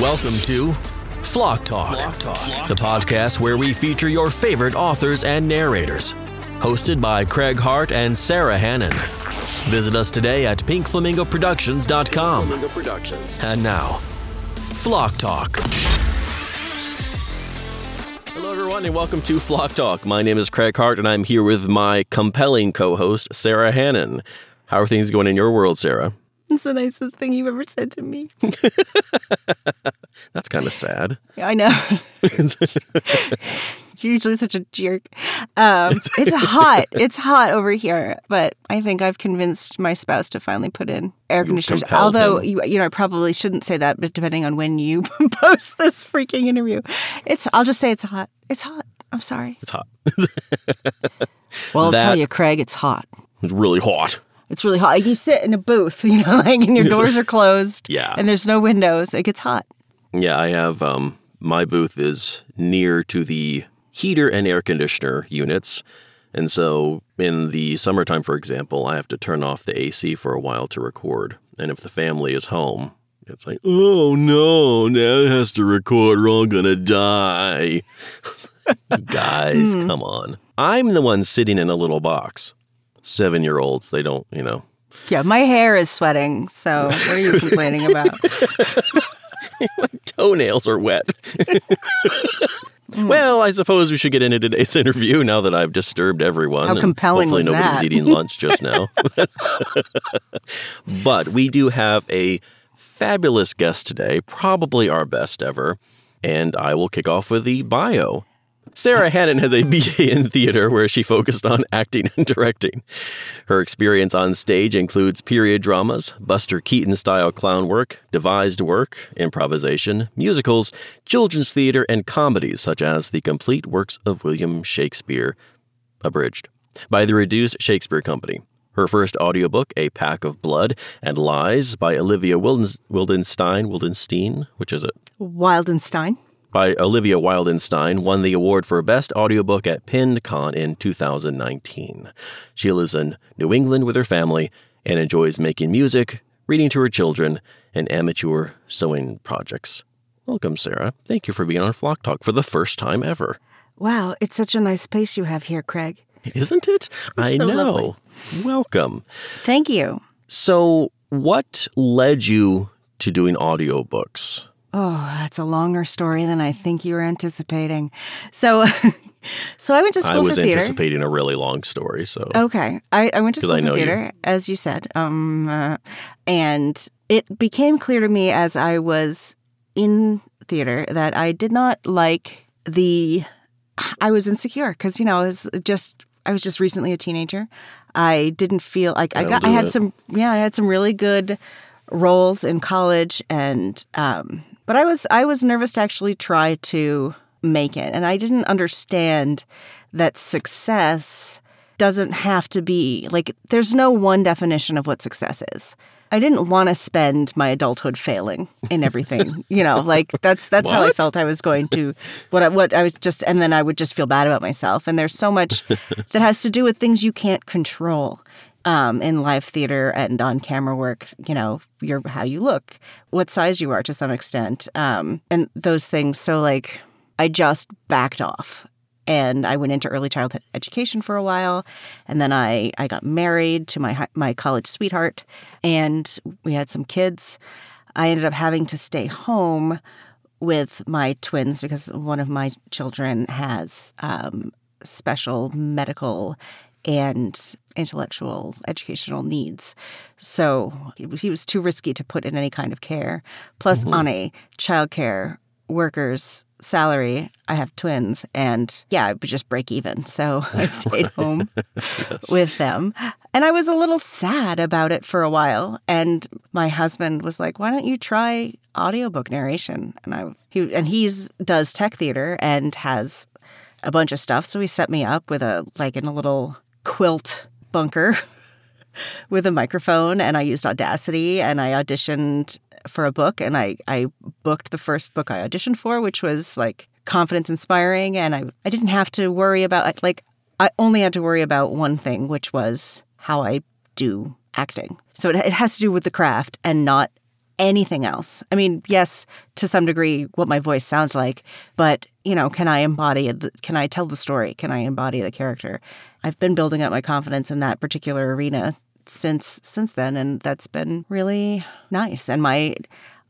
Welcome to Flock Talk, the podcast where we feature your favorite authors and narrators. Hosted by Craig Hart and Sara Hannan. Visit us today at pinkflamingoproductions.com. And now, Flock Talk. Hello, everyone, and welcome to Flock Talk. My name is Craig Hart, and I'm here with my compelling co host, Sara Hannan. How are things going in your world, Sara? It's the nicest thing you've ever said to me. That's kind of sad. Yeah, I know. You're usually such a jerk. Um, it's hot. It's hot over here, but I think I've convinced my spouse to finally put in air conditioners. Although him. you, you know, I probably shouldn't say that, but depending on when you post this freaking interview, it's. I'll just say it's hot. It's hot. I'm sorry. It's hot. Well, I'll That- tell you, Craig, it's hot. It's really hot. It's really hot. You sit in a booth, you know, like, and your doors are closed. Yeah. And there's no windows. It gets hot. Yeah, I have um my booth is near to the heater and air conditioner units. And so in the summertime, for example, I have to turn off the AC for a while to record. And if the family is home, it's like, oh no, now it has to record or I'm gonna die. Guys, come on. I'm the one sitting in a little box. Seven year olds, they don't, you know. Yeah, my hair is sweating. So what are you complaining about? My toenails are wet. well, I suppose we should get into today's interview now that I've disturbed everyone. How compelling hopefully was nobody was that? eating lunch just now. but we do have a fabulous guest today, probably our best ever, and I will kick off with the bio. Sara Hannan has a BA in theater where she focused on acting and directing. Her experience on stage includes period dramas, Buster Keaton style clown work, devised work, improvisation, musicals, children's theater, and comedies such as the complete works of William Shakespeare, abridged, by the Reduced Shakespeare Company. Her first audiobook, A Pack of Blood and Lies, by Olivia Wildens- Wildenstein, Wildenstein, which is it? Wildenstein. By Olivia Wildenstein won the award for Best Audiobook at Penned Con in 2019. She lives in New England with her family and enjoys making music, reading to her children, and amateur sewing projects. Welcome, Sara. Thank you for being on Flock Talk for the first time ever. Wow, it's such a nice space you have here, Craig. Isn't it? I so know. lovely. Welcome. Thank you. So, what led you to doing audiobooks? Oh, that's a longer story than I think you were anticipating. So, so I went to I school was for theater. I was anticipating a really long story, so Okay, I, I went to school I for you. theater, as you said, um, uh, and it became clear to me as I was in theater that I did not like the. I was insecure because you know I was just I was just recently a teenager. I didn't feel like I got. I had it. some yeah I had some really good roles in college and um, but I was I was nervous to actually try to make it. And I didn't understand that success doesn't have to be like there's no one definition of what success is. I didn't want to spend my adulthood failing in everything, you know, like that's that's how I felt I was going to what I, what I was just and then I would just feel bad about myself. And there's so much that has to do with things you can't control um, in live theater and on camera work, you know, your how you look, what size you are to some extent, um, and those things. So like, I just backed off, and I went into early childhood education for a while, and then I I got married to my my college sweetheart, and we had some kids. I ended up having to stay home with my twins because one of my children has um, special medical and intellectual educational needs. So he was, he was too risky to put in any kind of care. Plus, mm-hmm. on a childcare worker's salary, I have twins, and yeah, I would just break even. So I stayed home with them. And I was a little sad about it for a while. And my husband was like, "Why don't you try audiobook narration?" And I he and he's does tech theater and has a bunch of stuff. So he set me up with a like in a little quilt bunker with a microphone and I used Audacity and I auditioned for a book and I, I booked the first book I auditioned for, which was like confidence inspiring and I, I didn't have to worry about like I only had to worry about one thing, which was how I do acting. So it, it has to do with the craft and not anything else. I mean, yes, to some degree, what my voice sounds like, but you know, can I embody it? Can I tell the story? Can I embody the character? I've been building up my confidence in that particular arena since since then, and that's been really nice. And my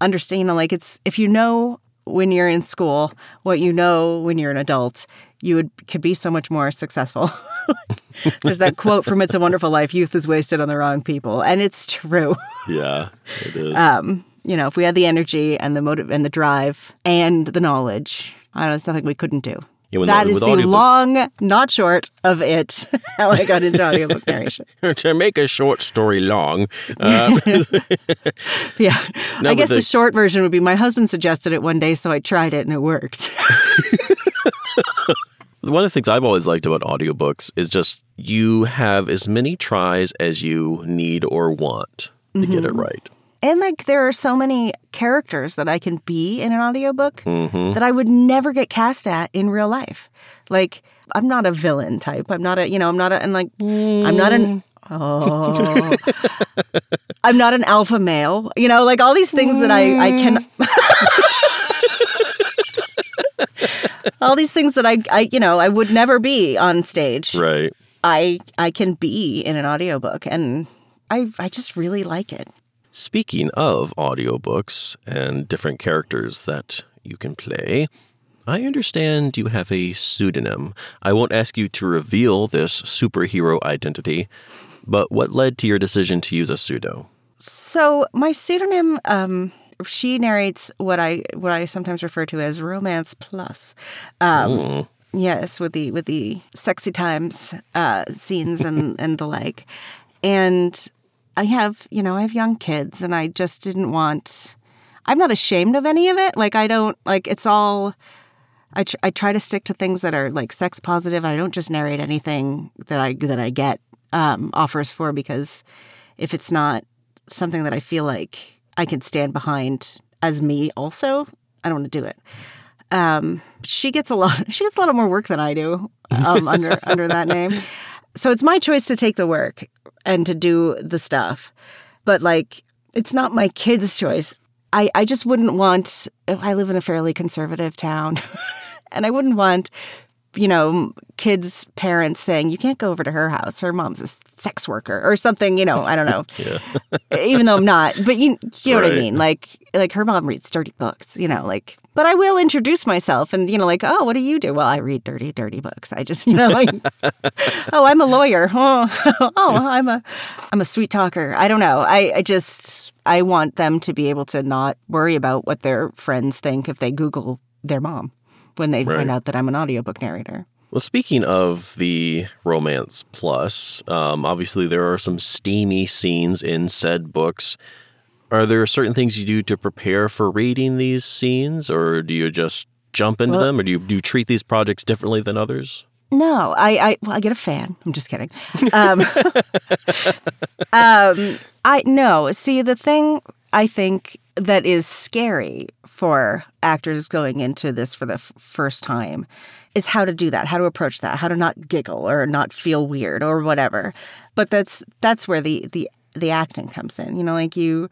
understanding, like, it's if you know when you're in school what you know when you're an adult, you would could be so much more successful. There's that quote from It's a Wonderful Life: "Youth is wasted on the wrong people," and it's true. Yeah, it is. Um, you know, if we had the energy and the motive and the drive and the knowledge, I don't know, it's nothing we couldn't do. Yeah, that the- is the audiobooks- long, not short, of it. How I got into audiobook narration. to make a short story long, uh, Yeah, No, I guess the, the- short version would be my husband suggested it one day, so I tried it and it worked. one of the things I've always liked about audiobooks is just you have as many tries as you need or want to get it right. And like there are so many characters that I can be in an audiobook Mm-hmm. that I would never get cast at in real life. Like I'm not a villain type. I'm not a you know, I'm not a and like I'm not an Oh. I'm not an alpha male. You know, like all these things that I I can all these things that I I you know, I would never be on stage. Right. I I can be in an audiobook and I I just really like it. Speaking of audiobooks and different characters that you can play, I understand you have a pseudonym. I won't ask you to reveal this superhero identity, but what led to your decision to use a pseudo? So my pseudonym, um, she narrates what I what I sometimes refer to as romance plus. Um, Yes, with the with the sexy times uh, scenes and and the like, and I have you know I have young kids, and I just didn't want. I'm not ashamed of any of it. Like I don't like it's all. I, tr- I try to stick to things that are like sex positive. I don't just narrate anything that I that I get um, offers for because if it's not something that I feel like I can stand behind as me, also I don't want to do it. Um, she gets a lot. She gets a lot more work than I do um, under under that name. So it's my choice to take the work and to do the stuff, but like it's not my kids' choice. I I just wouldn't want. I live in a fairly conservative town, and I wouldn't want you know, kids' parents saying, you can't go over to her house. Her mom's a sex worker or something, you know, I don't know. Even though I'm not, but you, you know what I mean? Like, like her mom reads dirty books, you know, like, but I will introduce myself and, you know, like, oh, what do you do? Well, I read dirty, dirty books. I just, you know, like, oh, I'm a lawyer. Oh, oh, I'm a, I'm a sweet talker. I don't know. I, I just, I want them to be able to not worry about what their friends think if they Google their mom when they Right. find out that I'm an audiobook narrator. Well, speaking of the Romance Plus, um, obviously there are some steamy scenes in said books. Are there certain things you do to prepare for reading these scenes, or do you just jump into Well- them, or do you, do you treat these projects differently than others? No, I, I well, I get a fan. I'm just kidding. Um, um, I no. See, the thing I think that is scary for actors going into this for the f- first time is how to do that, how to approach that, how to not giggle or not feel weird or whatever. But that's that's where the the the acting comes in. You know, like you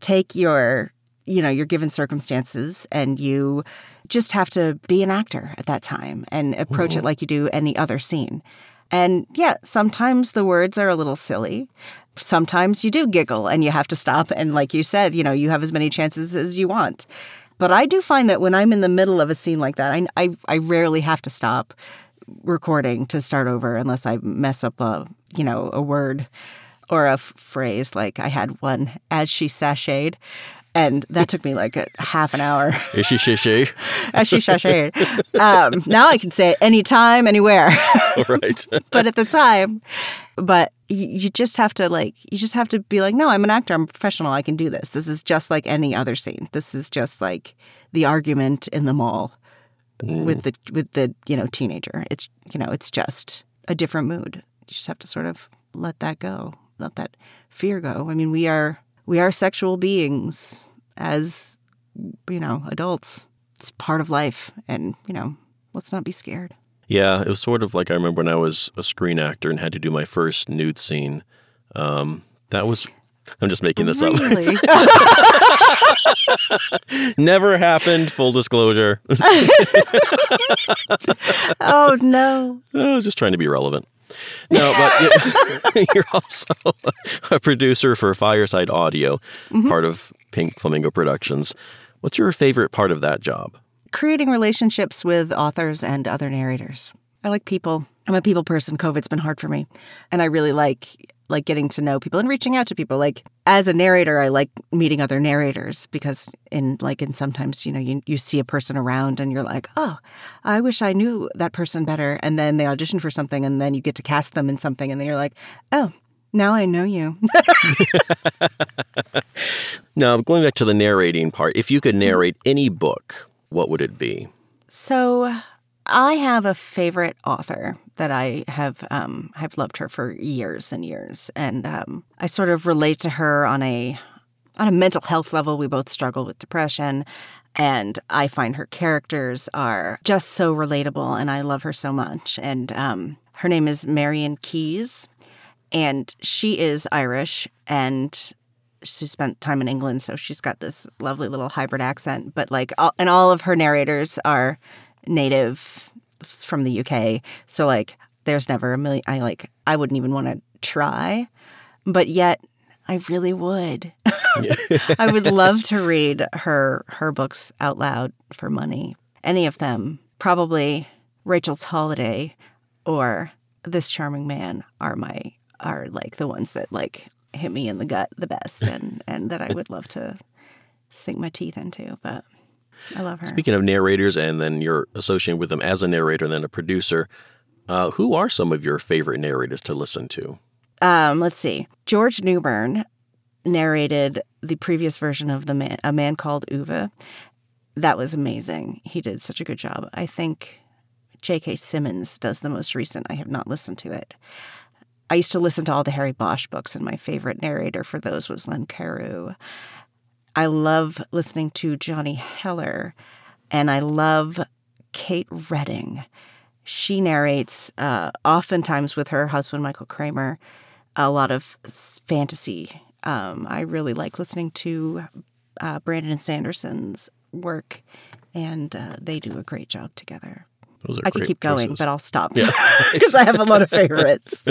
take your you know your given circumstances and you just have to be an actor at that time and approach it like you do any other scene. And yeah sometimes the words are a little silly. Sometimes you do giggle and you have to stop and like you said you know you have as many chances as you want. But i do find that when i'm in the middle of a scene like that i, I, I rarely have to stop recording to start over unless i mess up a you know a word or a f- phrase like i had one as she sashayed and that took me like a half an hour Is she shishay? as she sashayed. Um, now I can say it anytime, anywhere. right. but at the time, but you, you just have to like, you just have to be like, no, I'm an actor. I'm a professional. I can do this. This is just like any other scene. This is just like the argument in the mall with the with the you know teenager. It's you know it's just a different mood. You just have to sort of let that go, let that fear go. I mean, we are we are sexual beings as you know adults. It's part of life, and you know let's not be scared. Yeah, it was sort of like I remember when I was a screen actor and had to do my first nude scene. Um, that was I'm just making this up. Never happened. Full disclosure. oh no. I was just trying to be relevant. No, but you- you're also a producer for Fireside Audio, mm-hmm. part of Pink Flamingo Productions. What's your favorite part of that job? Creating relationships with authors and other narrators. I like people. I'm a people person. COVID's been hard for me. And I really like like getting to know people and reaching out to people. Like as a narrator, I like meeting other narrators because in like in sometimes, you know, you you see a person around and you're like, "Oh, I wish I knew that person better." And then they audition for something and then you get to cast them in something and then you're like, "Oh, now I know you." Now, going back to the narrating part, if you could mm-hmm. narrate any book, what would it be? So I have a favorite author that I have um, have loved her for years and years, and um, I sort of relate to her on a on a mental health level. We both struggle with depression, and I find her characters are just so relatable, and I love her so much. And um, her name is Marion Keyes, and she is Irish, and she spent time in England, so she's got this lovely little hybrid accent. But like, all, and all of her narrators are native from the UK. So like, there's never a million. I like, I wouldn't even want to try, but yet I really would. I would love to read her her books out loud for money. Any of them, probably Rachel's Holiday or This Charming Man are my are like the ones that like hit me in the gut the best and and that I would love to sink my teeth into. But I love her. Speaking of narrators, and then you're associating with them as a narrator and then a producer, uh, who are some of your favorite narrators to listen to? Um, let's see. George Newbern narrated the previous version of the man, a man called Ove. That was amazing. He did such a good job. I think J.K. Simmons does the most recent. I have not listened to it. I used to listen to all the Harry Bosch books, and my favorite narrator for those was Len Cariou. I love listening to Johnny Heller, and I love Kate Reading. She narrates, uh, oftentimes with her husband, Michael Kramer, a lot of fantasy. Um, I really like listening to uh, Brandon Sanderson's work, and uh, they do a great job together. Those are I could keep going, but I'll stop because I have a lot of favorites.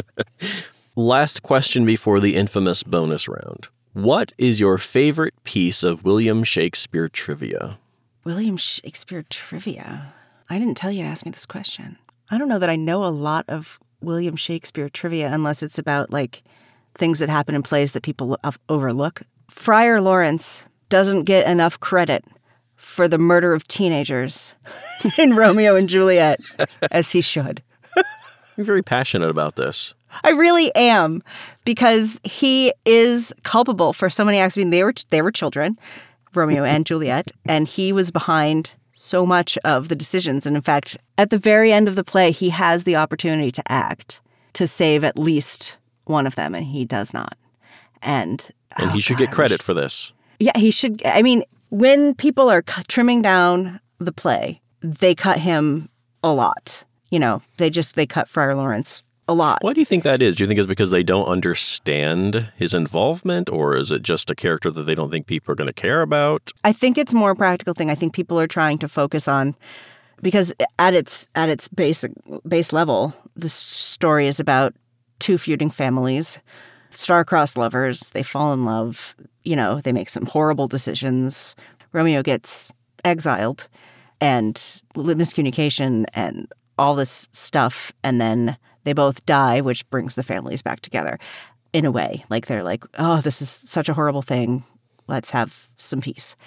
Last question before the infamous bonus round. What is your favorite piece of William Shakespeare trivia? William Shakespeare trivia. I didn't tell you to ask me this question. I don't know that I know a lot of William Shakespeare trivia unless it's about like things that happen in plays that people overlook. Friar Lawrence doesn't get enough credit for the murder of teenagers in Romeo and Juliet as he should. You're very passionate about this. I really am because he is culpable for so many acts. I mean, they were they were children, Romeo and Juliet, and he was behind so much of the decisions. And in fact, at the very end of the play, he has the opportunity to act to save at least one of them, and he does not. And And oh, he should God, get credit for this. yeah, he should. I mean, when people are trimming down the play, they cut him a lot. You know, they just they cut Friar Lawrence a lot. Why do you think that is? Do you think it's because they don't understand his involvement, or is it just a character that they don't think people are going to care about? I think it's more a practical thing. I think people are trying to focus on because at its at its basic base level, the story is about two feuding families, star-crossed lovers. They fall in love. You know, they make some horrible decisions. Romeo gets exiled, and miscommunication and all this stuff, and then they both die, which brings the families back together. In a way, like they're like, "Oh, this is such a horrible thing. Let's have some peace."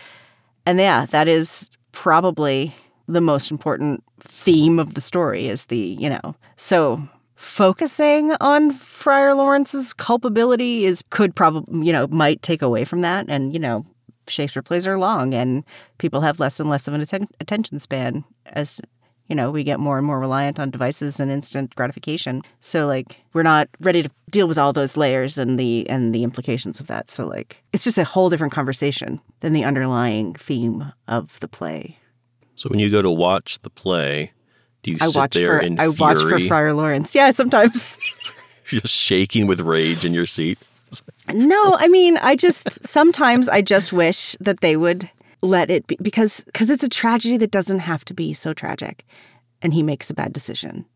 And yeah, that is probably the most important theme of the story is the, you know. So focusing on Friar Lawrence's culpability is could probably, you know, might take away from that and, you know, Shakespeare plays are long and people have less and less of an atten- attention span as you know, we get more and more reliant on devices and instant gratification. So like we're not ready to deal with all those layers and the and the implications of that. So like it's just a whole different conversation than the underlying theme of the play. So when you go to watch the play, do you I sit watch there for in I fury, watch for Friar Lawrence. Yeah, sometimes. just shaking with rage in your seat? No, I mean, I just sometimes I just wish that they would let it be because because it's a tragedy that doesn't have to be so tragic, and he makes a bad decision.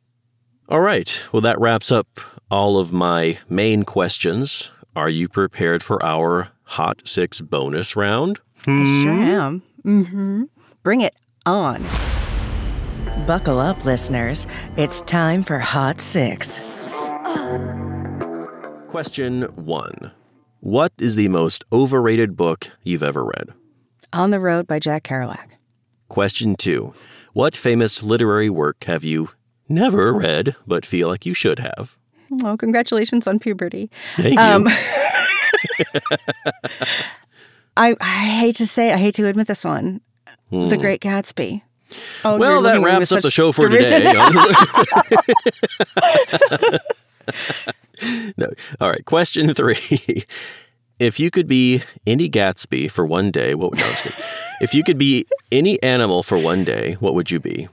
All right. Well, that wraps up all of my main questions. Are you prepared for our Hot Six bonus round? I sure am. Mm-hmm. Bring it on. Buckle up, listeners. It's time for Hot Six. Question one What is the most overrated book you've ever read? On the Road by Jack Kerouac. Question two What famous literary work have you never read but feel like you should have? Oh, congratulations on puberty. Thank you. Um, I, I hate to say, I hate to admit this one. The Great Gatsby. Oh, Hmm. well, that looking at me wraps up the show for derision. today. no. All right. Question three. If you could be any Gatsby for one day, what would no, I'm just kidding. If you could be any animal for one day, what would you be?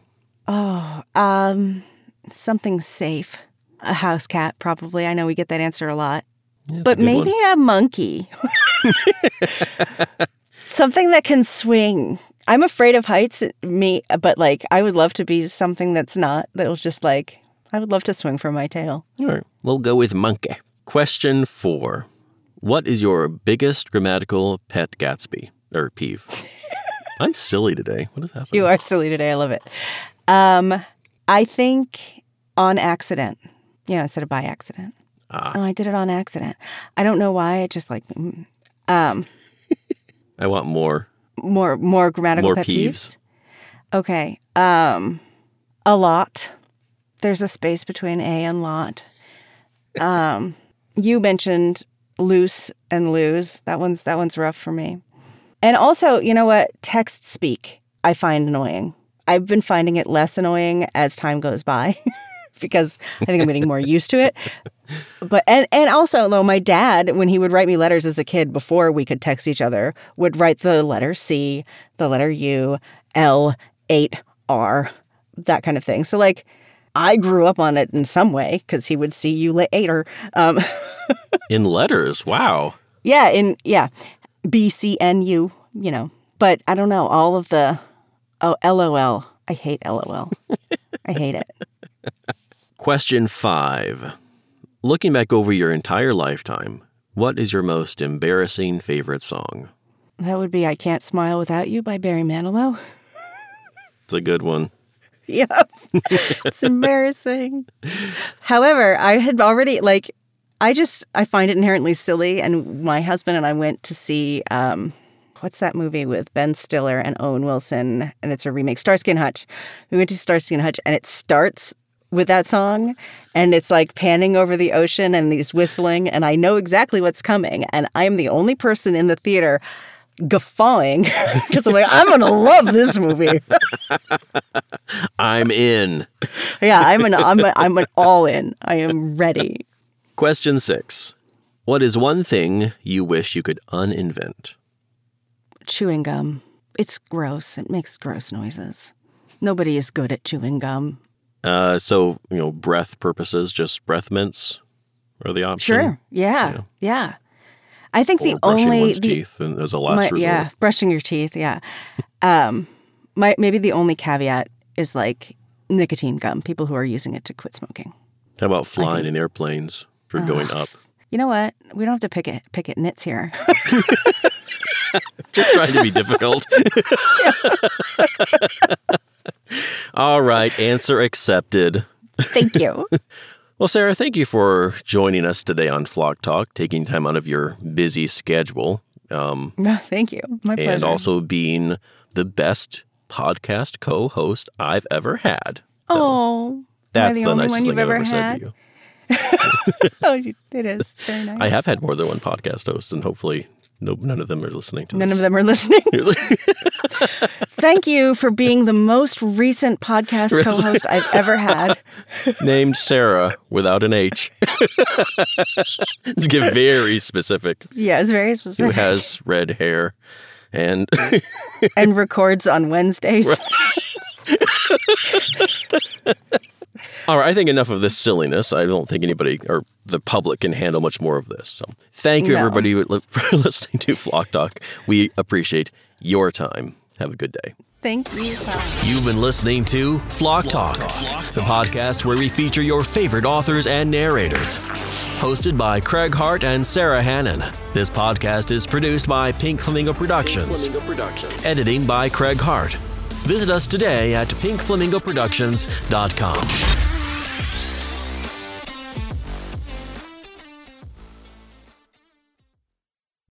Oh, um, something safe. A house cat, probably. I know we get that answer a lot. Yeah, but a maybe one. a monkey. something that can swing. I'm afraid of heights, me, but like I would love to be something that's not. That'll just like I would love to swing from my tail. All right. We'll go with monkey. Question four. What is your biggest grammatical pet Gatsby or peeve? I'm silly today. What is happening? You are silly today. I love it. Um, I think on accident. You know, instead of by accident. Ah. Oh, I did it on accident. I don't know why. It just like mm, um I want more. more more grammatical More pet peeves. peeves. Okay. Um, a lot. There's a space between a and lot. Um, you mentioned loose and lose. That one's that one's rough for me. And also, you know what? Text speak I find annoying. I've been finding it less annoying as time goes by because I think I'm getting more used to it. But and and also though my dad when he would write me letters as a kid before we could text each other would write the letter C, the letter U, L, 8 R, that kind of thing. So like I grew up on it in some way because he would see you later. Um, In letters. Wow. yeah, in yeah, B C N U. You know, but I don't know all of the oh LOL. I hate LOL. I hate it. Question five. Looking back over your entire lifetime, what is your most embarrassing favorite song? That would be "I Can't Smile Without You" by Barry Manilow. It's a good one. Yeah. it's embarrassing. However, I had already like I just I find it inherently silly and my husband and I went to see um what's that movie with Ben Stiller and Owen Wilson and it's a remake Starsky and Hutch. We went to Starsky and Hutch and it starts with that song and it's like panning over the ocean and these whistling and I know exactly what's coming and I'm the only person in the theater guffawing because I'm like I'm going to love this movie. I'm in. Yeah, I'm an I'm a, I'm an all in. I am ready. Question six. What is one thing you wish you could uninvent? Chewing gum. It's gross. It makes gross noises. Nobody is good at chewing gum. Uh, so, you know, breath purposes, just breath mints are the option. Sure. Yeah. Yeah. I think the brushing only one's the, teeth and as a last my- resort. yeah, brushing your teeth. Yeah. Um, my maybe the only caveat is like nicotine gum. People who are using it to quit smoking. How about flying in airplanes for going up? You know what? We don't have to pick it pick it nits here. Just trying to be difficult. All right, answer accepted. Thank you. Well, Sara, thank you for joining us today on Flock Talk, taking time out of your busy schedule, um, no, thank you. My pleasure. and also being the best podcast co-host I've ever had. oh, That's the the, nicest one you've thing I've ever ever said to you. Oh, it is. It's very nice. I have had more than one podcast host, and hopefully, no, none of them are listening to me. None this. of them are listening. Thank you for being the most recent podcast co-host I've ever had. Named Sara without an H. Get very specific. Yeah, it's very specific. Who has red hair and and records on Wednesdays. All right, I think enough of this silliness. I don't think anybody or the public can handle much more of this. So thank you, No. everybody, for listening to Flock Talk. We appreciate your time. Have a good day. Thank you. You've been listening to Flock Talk, the podcast where we feature your favorite authors and narrators. Hosted by Craig Hart and Sara Hannan. This podcast is produced by Pink Flamingo Productions. Editing by Craig Hart. Visit us today at pinkflamingoproductions.com.